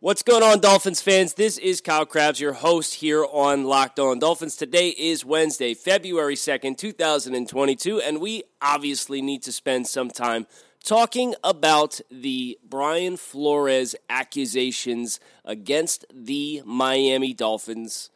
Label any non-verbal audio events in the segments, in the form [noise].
What's going on, Dolphins fans? This is Kyle Crabbs, your host here on Locked On Dolphins. Today is Wednesday, February 2nd, 2022, and we obviously need to spend some time talking about the Brian Flores accusations against the Miami Dolphins.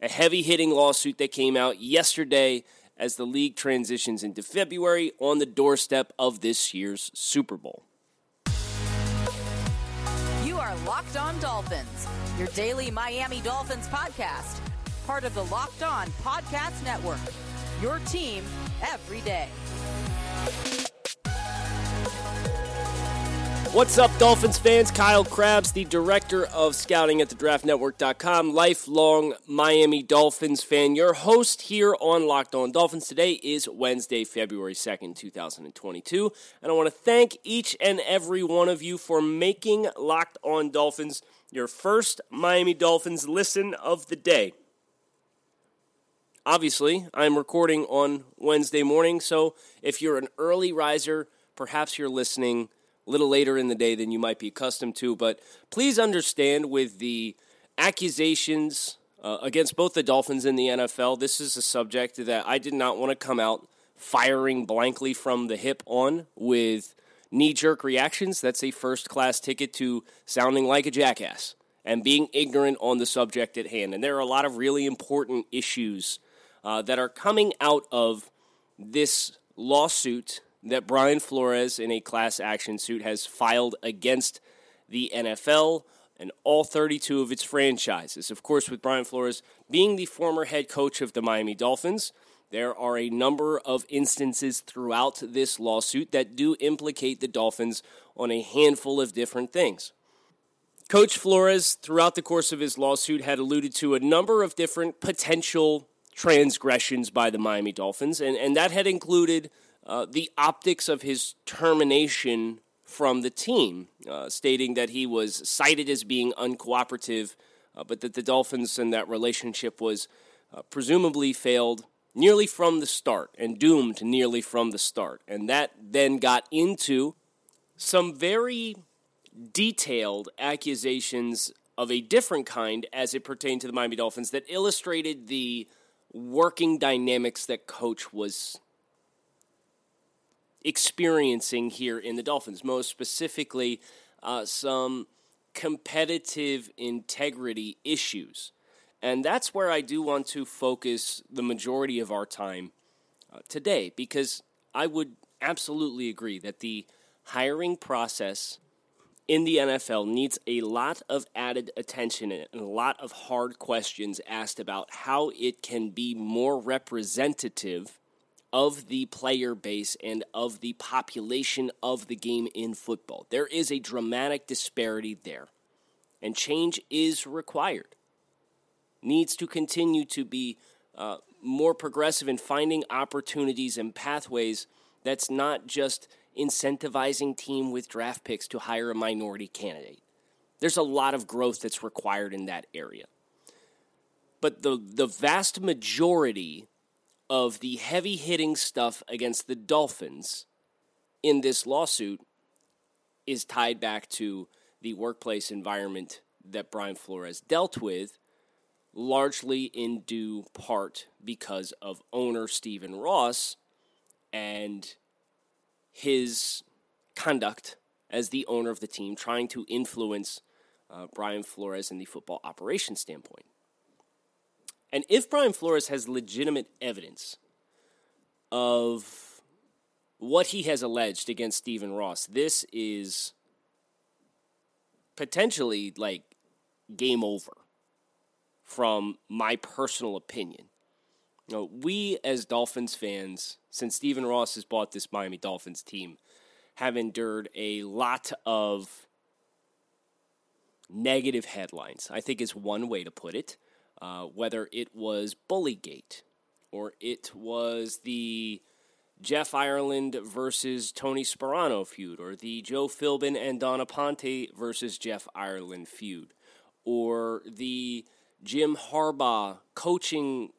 A heavy hitting lawsuit that came out yesterday as the league transitions into February on the doorstep of this year's Super Bowl. Locked On Dolphins, your daily Miami Dolphins podcast, part of the Locked On Podcast Network. Your team every day. What's up, Dolphins fans? Kyle Crabbs, the director of scouting at thedraftnetwork.com, lifelong Miami Dolphins fan, your host here on Locked On Dolphins. Today is Wednesday, February 2nd, 2022, and I want to thank each and every one of you for making Locked On Dolphins your first Miami Dolphins listen of the day. Obviously, I'm recording on Wednesday morning, so if you're an early riser, perhaps you're listening a little later in the day than you might be accustomed to. But please understand with the accusations uh, against both the Dolphins and the NFL, this is a subject that I did not want to come out firing blankly from the hip on with knee jerk reactions. That's a first class ticket to sounding like a jackass and being ignorant on the subject at hand. And there are a lot of really important issues uh, that are coming out of this lawsuit that Brian Flores, in a class action suit, has filed against the NFL and all 32 of its franchises. Of course, with Brian Flores being the former head coach of the Miami Dolphins, there are a number of instances throughout this lawsuit that do implicate the Dolphins on a handful of different things. Coach Flores, throughout the course of his lawsuit, had alluded to a number of different potential transgressions by the Miami Dolphins, and, and that had included uh, the optics of his termination from the team, uh, stating that he was cited as being uncooperative, uh, but that the Dolphins and that relationship was uh, presumably failed nearly from the start and doomed nearly from the start. And that then got into some very detailed accusations of a different kind as it pertained to the Miami Dolphins that illustrated the working dynamics that coach was experiencing here in the Dolphins, most specifically, uh, some competitive integrity issues. And that's where I do want to focus the majority of our time uh, today, because I would absolutely agree that the hiring process in the NFL needs a lot of added attention and a lot of hard questions asked about how it can be more representative of the player base and of the population of the game in football. There is a dramatic disparity there, and change is required. Needs to continue to be uh, more progressive in finding opportunities and pathways that's not just incentivizing team with draft picks to hire a minority candidate. There's a lot of growth that's required in that area. But the, the vast majority of the heavy hitting stuff against the Dolphins in this lawsuit is tied back to the workplace environment that Brian Flores dealt with, largely in due part because of owner Stephen Ross and his conduct as the owner of the team, trying to influence uh, Brian Flores in the football operation standpoint. And if Brian Flores has legitimate evidence of what he has alleged against Stephen Ross, this is potentially like game over from my personal opinion. You know, we as Dolphins fans, since Stephen Ross has bought this Miami Dolphins team, have endured a lot of negative headlines, I think is one way to put it. Uh, whether it was Bullygate or it was the Jeff Ireland versus Tony Sparano feud, or the Joe Philbin and Dawn Aponte versus Jeff Ireland feud, or the Jim Harbaugh coaching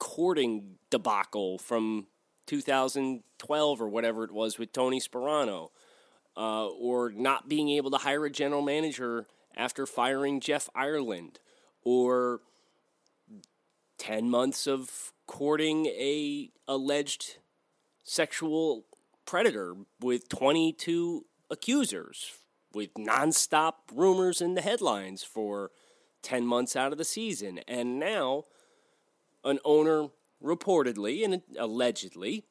courting debacle from 2012 or whatever it was with Tony Sparano. uh, or not being able to hire a general manager after firing Jeff Ireland, or 10 months of courting a alleged sexual predator with 22 accusers with nonstop rumors in the headlines for 10 months out of the season. And now an owner reportedly and allegedly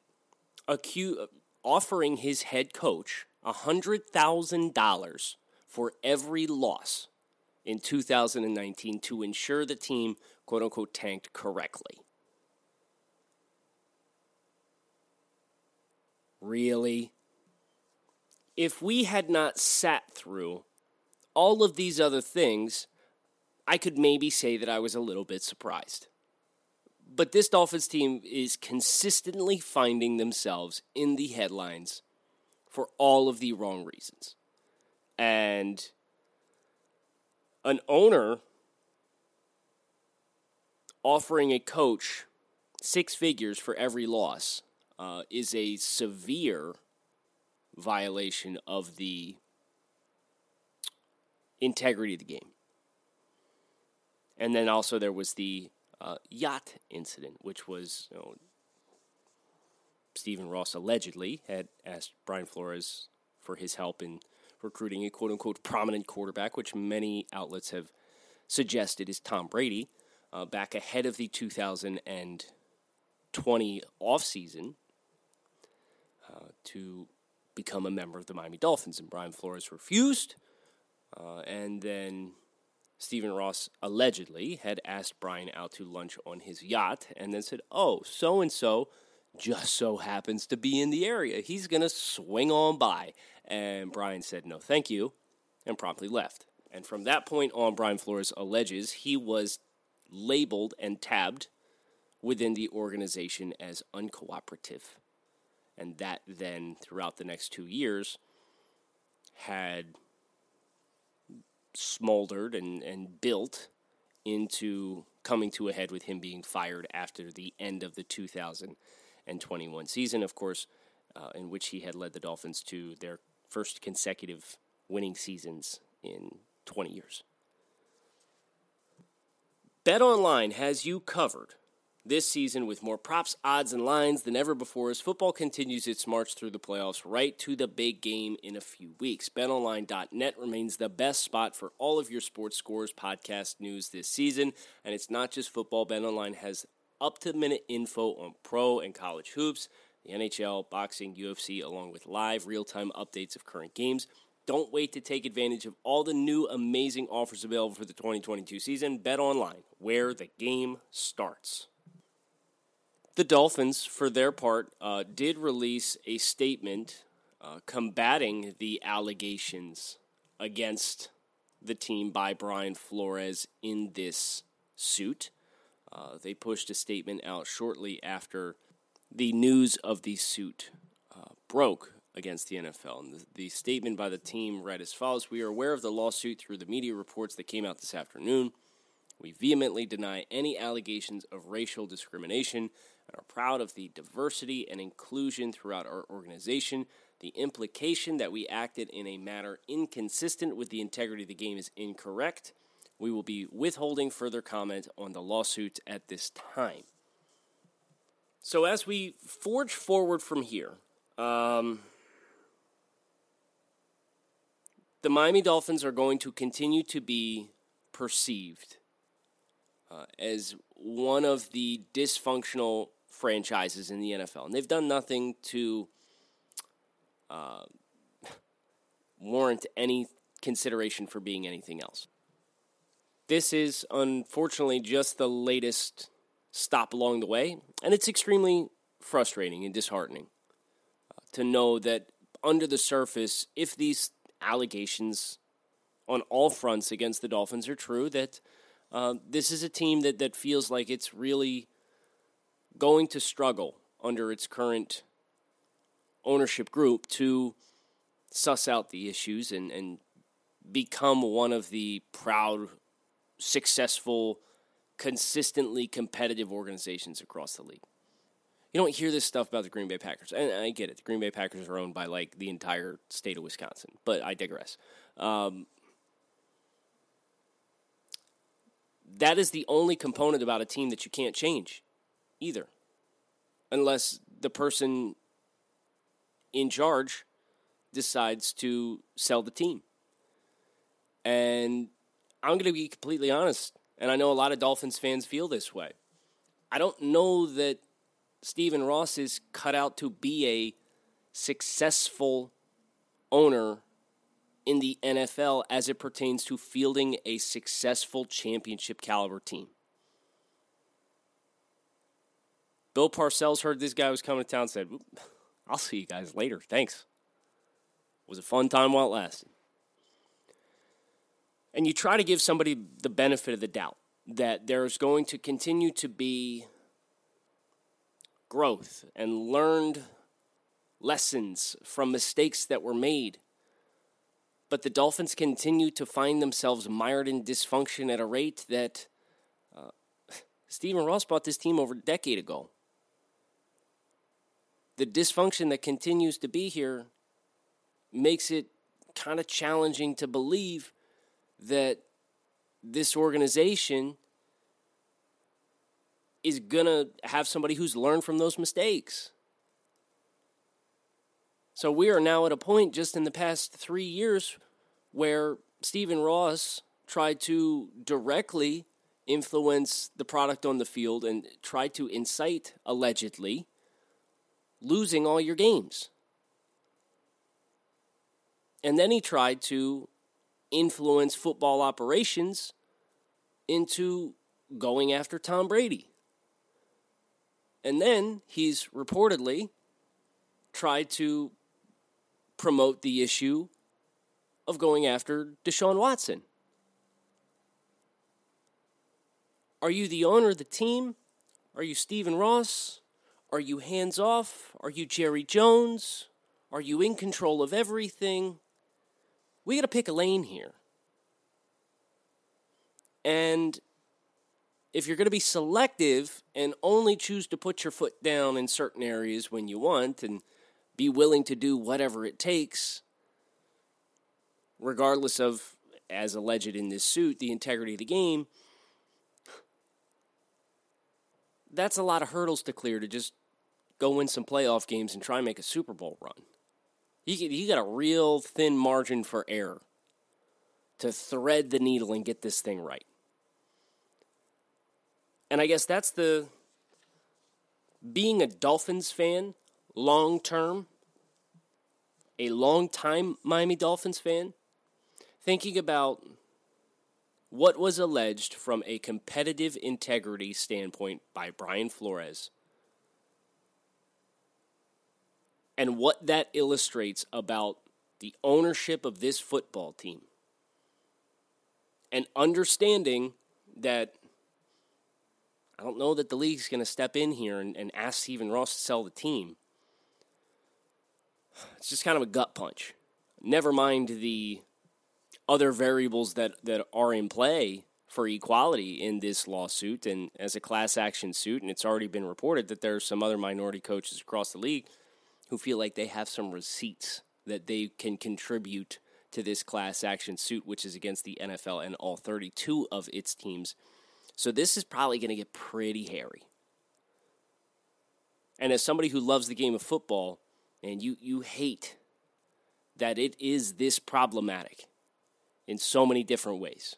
offering his head coach $100,000 for every loss in 2019 to ensure the team, quote unquote, tanked correctly. Really? If we had not sat through all of these other things, I could maybe say that I was a little bit surprised. But this Dolphins team is consistently finding themselves in the headlines for all of the wrong reasons. And an owner offering a coach six figures for every loss uh, is a severe violation of the integrity of the game. And then also there was the uh, yacht incident, which was you know, Stephen Ross allegedly had asked Brian Flores for his help in recruiting a quote unquote prominent quarterback, which many outlets have suggested is Tom Brady, uh, back ahead of the 2020 offseason uh, to become a member of the Miami Dolphins. And Brian Flores refused. Uh, and then Stephen Ross allegedly had asked Brian out to lunch on his yacht and then said, Oh, so and so just so happens to be in the area. He's going to swing on by. And Brian said, no, thank you, and promptly left. And from that point on, Brian Flores alleges he was labeled and tabbed within the organization as uncooperative. And that then, throughout the next two years, had smoldered and, and built into coming to a head with him being fired after the end of the 2021 season, of course, uh, in which he had led the Dolphins to their first consecutive winning seasons in 20 years. Bet Online has you covered this season with more props, odds, and lines than ever before as football continues its march through the playoffs right to the big game in a few weeks. BetOnline.net remains the best spot for all of your sports scores, podcast news this season, and it's not just football. BetOnline has up to the minute info on pro and college hoops the NHL, boxing, UFC, along with live real time updates of current games. Don't wait to take advantage of all the new amazing offers available for the 2022 season. Bet online, where the game starts. The Dolphins, for their part, uh, did release a statement uh, combating the allegations against the team by Brian Flores in this suit. Uh, they pushed a statement out shortly after the news of the suit uh, broke against the NFL. And the, the, statement by the team read as follows We are aware of the lawsuit through the media reports that came out this afternoon. We vehemently deny any allegations of racial discrimination and are proud of the diversity and inclusion throughout our organization. The implication that we acted in a manner inconsistent with the integrity of the game is incorrect. We will be withholding further comment on the lawsuit at this time. So as we forge forward from here, um, the Miami Dolphins are going to continue to be perceived uh, as one of the dysfunctional franchises in the NFL, and they've done nothing to uh, [laughs] warrant any consideration for being anything else. This is unfortunately just the latest stop along the way. And it's extremely frustrating and disheartening uh, to know that under the surface, if these allegations on all fronts against the Dolphins are true, that uh, this is a team that, that feels like it's really going to struggle under its current ownership group to suss out the issues and, and become one of the proud, successful consistently competitive organizations across the league. You don't hear this stuff about the Green Bay Packers. And I get it. The Green Bay Packers are owned by like the entire state of Wisconsin, but I digress. Um, that is the only component about a team that you can't change either. Unless the person in charge decides to sell the team. And I'm going to be completely honest, and I know a lot of Dolphins fans feel this way. I don't know that Stephen Ross is cut out to be a successful owner in the NFL as it pertains to fielding a successful championship caliber team. Bill Parcells heard this guy was coming to town said, I'll see you guys later. Thanks. It was a fun time while it lasted. And you try to give somebody the benefit of the doubt that there's going to continue to be growth and learned lessons from mistakes that were made. But the Dolphins continue to find themselves mired in dysfunction at a rate that uh, [laughs] Stephen Ross bought this team over a decade ago. The dysfunction that continues to be here makes it kind of challenging to believe that this organization is going to have somebody who's learned from those mistakes. So we are now at a point just in the past three years where Stephen Ross tried to directly influence the product on the field and tried to incite, allegedly, losing all your games. And then he tried to influence football operations into going after Tom Brady. And then he's reportedly tried to promote the issue of going after Deshaun Watson. Are you the owner of the team? Are you Stephen Ross? Are you hands off? Are you Jerry Jones? Are you in control of everything? We got to pick a lane here. And if you're going to be selective and only choose to put your foot down in certain areas when you want and be willing to do whatever it takes, regardless of, as alleged in this suit, the integrity of the game, that's a lot of hurdles to clear to just go win some playoff games and try and make a Super Bowl run. You, you got a real thin margin for error to thread the needle and get this thing right. And I guess that's the being a Dolphins fan long term, a long time Miami Dolphins fan, thinking about what was alleged from a competitive integrity standpoint by Brian Flores and what that illustrates about the ownership of this football team. And understanding that I don't know that the league's going to step in here and, and ask Stephen Ross to sell the team. It's just kind of a gut punch. Never mind the other variables that, that are in play for equality in this lawsuit and as a class action suit. And it's already been reported that there are some other minority coaches across the league who feel like they have some receipts that they can contribute to this class action suit, which is against the NFL and all 32 of its teams. So this is probably going to get pretty hairy. And as somebody who loves the game of football, and you, you hate that it is this problematic in so many different ways.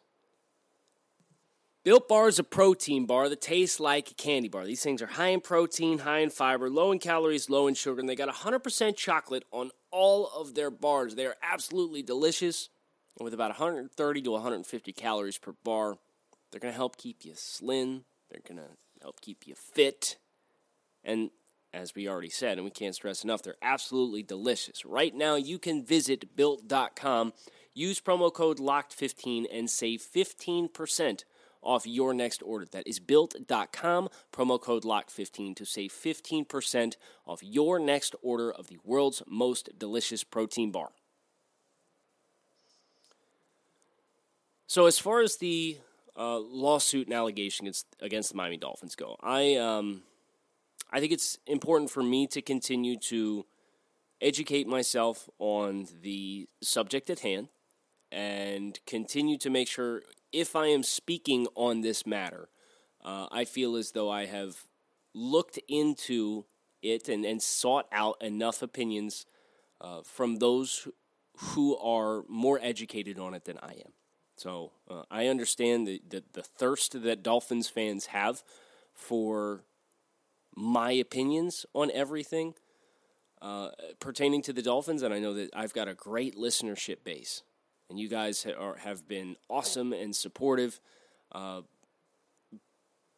Built Bar is a protein bar that tastes like a candy bar. These things are high in protein, high in fiber, low in calories, low in sugar, and they got 100% chocolate on all of their bars. They are absolutely delicious, and with about 130 to 150 calories per bar, they're going to help keep you slim, they're going to help keep you fit, and as we already said, and we can't stress enough, they're absolutely delicious. Right now, you can visit built.com, use promo code LOCKED15, and save 15% off your next order. That is built.com, promo code LOCK15 to save 15% off your next order of the world's most delicious protein bar. So, as far as the uh, lawsuit and allegation against, against the Miami Dolphins go, I, um, I think it's important for me to continue to educate myself on the subject at hand and continue to make sure if I am speaking on this matter, uh, I feel as though I have looked into it and, and sought out enough opinions uh, from those who are more educated on it than I am. So uh, I understand the, the, the thirst that Dolphins fans have for my opinions on everything uh, pertaining to the Dolphins, and I know that I've got a great listenership base, and you guys are, have been awesome and supportive. Uh,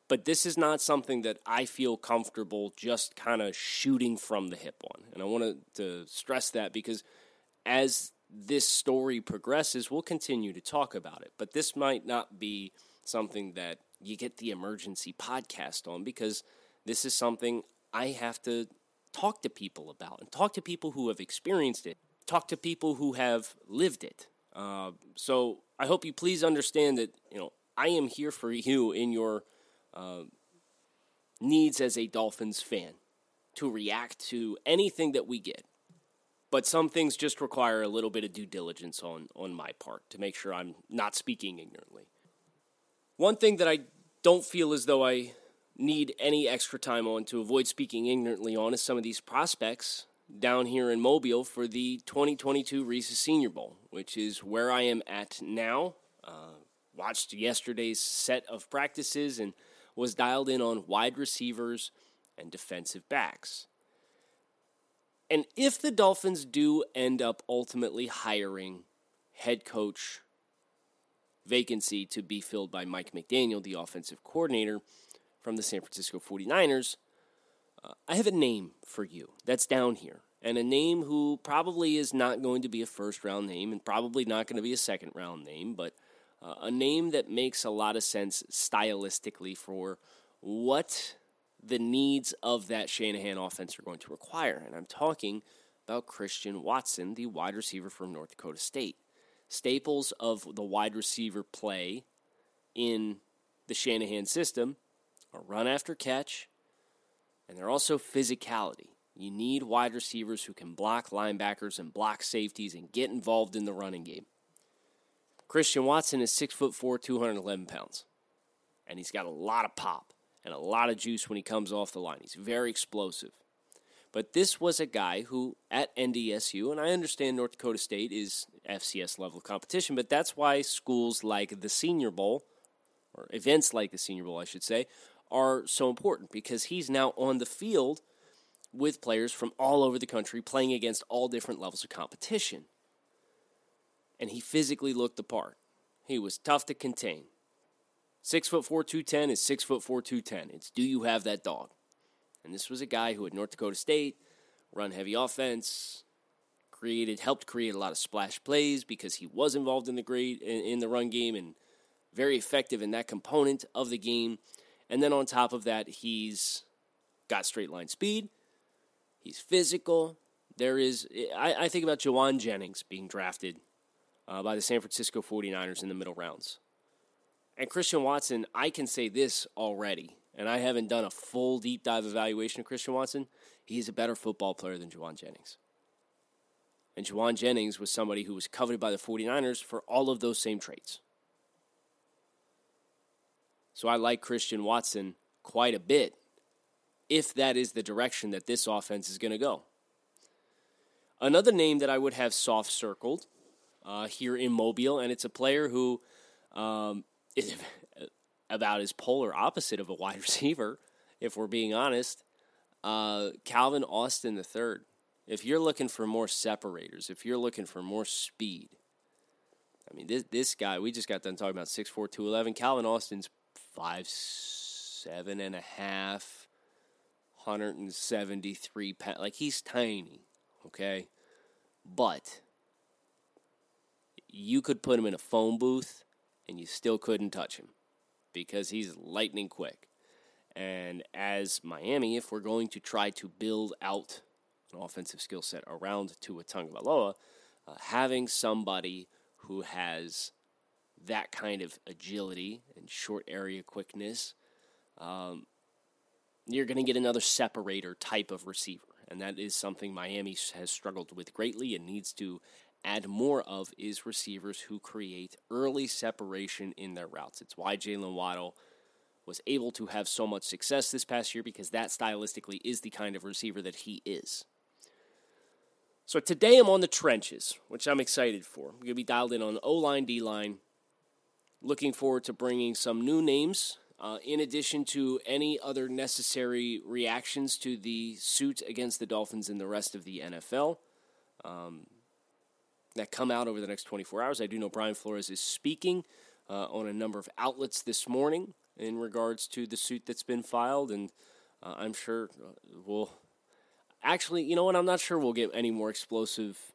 but this is not something that I feel comfortable just kind of shooting from the hip on. And I want to stress that because as this story progresses, we'll continue to talk about it. But this might not be something that you get the emergency podcast on because this is something I have to talk to people about and talk to people who have experienced it, talk to people who have lived it. Uh, so I hope you please understand that you know I am here for you in your uh, needs as a Dolphins fan to react to anything that we get. But some things just require a little bit of due diligence on, on my part to make sure I'm not speaking ignorantly. One thing that I don't feel as though I need any extra time on to avoid speaking ignorantly on is some of these prospects down here in Mobile for the 2022 Reese's Senior Bowl, which is where I am at now. Uh, watched yesterday's set of practices and was dialed in on wide receivers and defensive backs. And if the Dolphins do end up ultimately hiring head coach vacancy to be filled by Mike McDaniel, the offensive coordinator from the San Francisco 49ers, uh, I have a name for you that's down here. And a name who probably is not going to be a first round name and probably not going to be a second round name, but uh, a name that makes a lot of sense stylistically for what the needs of that Shanahan offense are going to require. And I'm talking about Christian Watson, the wide receiver from North Dakota State. Staples of the wide receiver play in the Shanahan system are run after catch, and they're also physicality. You need wide receivers who can block linebackers and block safeties and get involved in the running game. Christian Watson is six foot four, 211 pounds, and he's got a lot of pop and a lot of juice when he comes off the line. He's very explosive. But this was a guy who, at NDSU, and I understand North Dakota State is FCS level competition, but that's why schools like the Senior Bowl, or events like the Senior Bowl, I should say, are so important because he's now on the field with players from all over the country playing against all different levels of competition and he physically looked the part. He was tough to contain. Six foot four, two ten is six foot four, two ten. It's do you have that dog? And this was a guy who at North Dakota State run heavy offense, created helped create a lot of splash plays because he was involved in the great in, in the run game and very effective in that component of the game. And then on top of that, he's got straight line speed. He's physical. There is I, I think about Jauan Jennings being drafted uh, by the San Francisco 49ers in the middle rounds. And Christian Watson, I can say this already, and I haven't done a full deep dive evaluation of Christian Watson. He's a better football player than Jauan Jennings. And Jauan Jennings was somebody who was coveted by the 49ers for all of those same traits. So I like Christian Watson quite a bit if that is the direction that this offense is going to go. Another name that I would have soft circled uh, here in Mobile, and it's a player who um, is [laughs] about as polar opposite of a wide [laughs] receiver, if we're being honest. Uh, Calvin Austin III. If you're looking for more separators, if you're looking for more speed, I mean, this this guy, we just got done talking about 6'4, 211. Calvin Austin's five seven and a half, 173 pounds. Like, he's tiny, okay? But you could put him in a phone booth and you still couldn't touch him because he's lightning quick. And as Miami, if we're going to try to build out an offensive skill set around Tua Tagovailoa, uh, having somebody who has that kind of agility and short area quickness um, you're going to get another separator type of receiver. And that is something Miami has struggled with greatly and needs to add more of is receivers who create early separation in their routes. It's why Jaylen Waddle was able to have so much success this past year because that stylistically is the kind of receiver that he is. So today I'm on the trenches, which I'm excited for. I'm going to be dialed in on O line, D line. Looking forward to bringing some new names uh, in addition to any other necessary reactions to the suit against the Dolphins and the rest of the NFL um, that come out over the next 24 hours. I do know Brian Flores is speaking uh, on a number of outlets this morning in regards to the suit that's been filed, and uh, I'm sure uh, we'll actually, you know what? I'm not sure we'll get any more explosive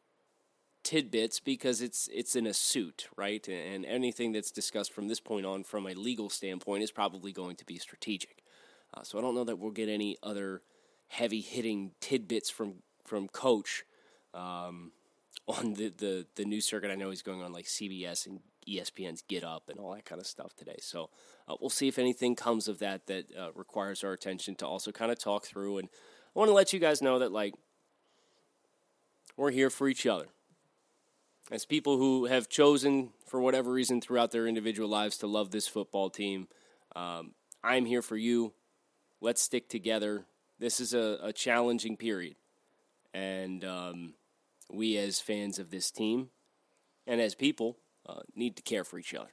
tidbits because it's it's in a suit, right? And anything that's discussed from this point on, from a legal standpoint, is probably going to be strategic. Uh, so I don't know that we'll get any other heavy hitting tidbits from from Coach um, [laughs] on the, the the news circuit. I know he's going on like CBS and ESPN's Get Up and all that kind of stuff today. So uh, we'll see if anything comes of that that uh, requires our attention to also kind of talk through. And I want to let you guys know that like we're here for each other as people who have chosen, for whatever reason, throughout their individual lives to love this football team, um, I'm here for you. Let's stick together. This is a, a challenging period. And um, we, as fans of this team and as people, uh, need to care for each other.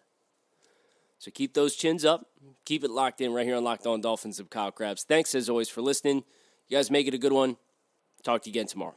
So keep those chins up. Keep it locked in right here on Locked On Dolphins of Kyle Crabbs. Thanks, as always, for listening. You guys make it a good one. Talk to you again tomorrow.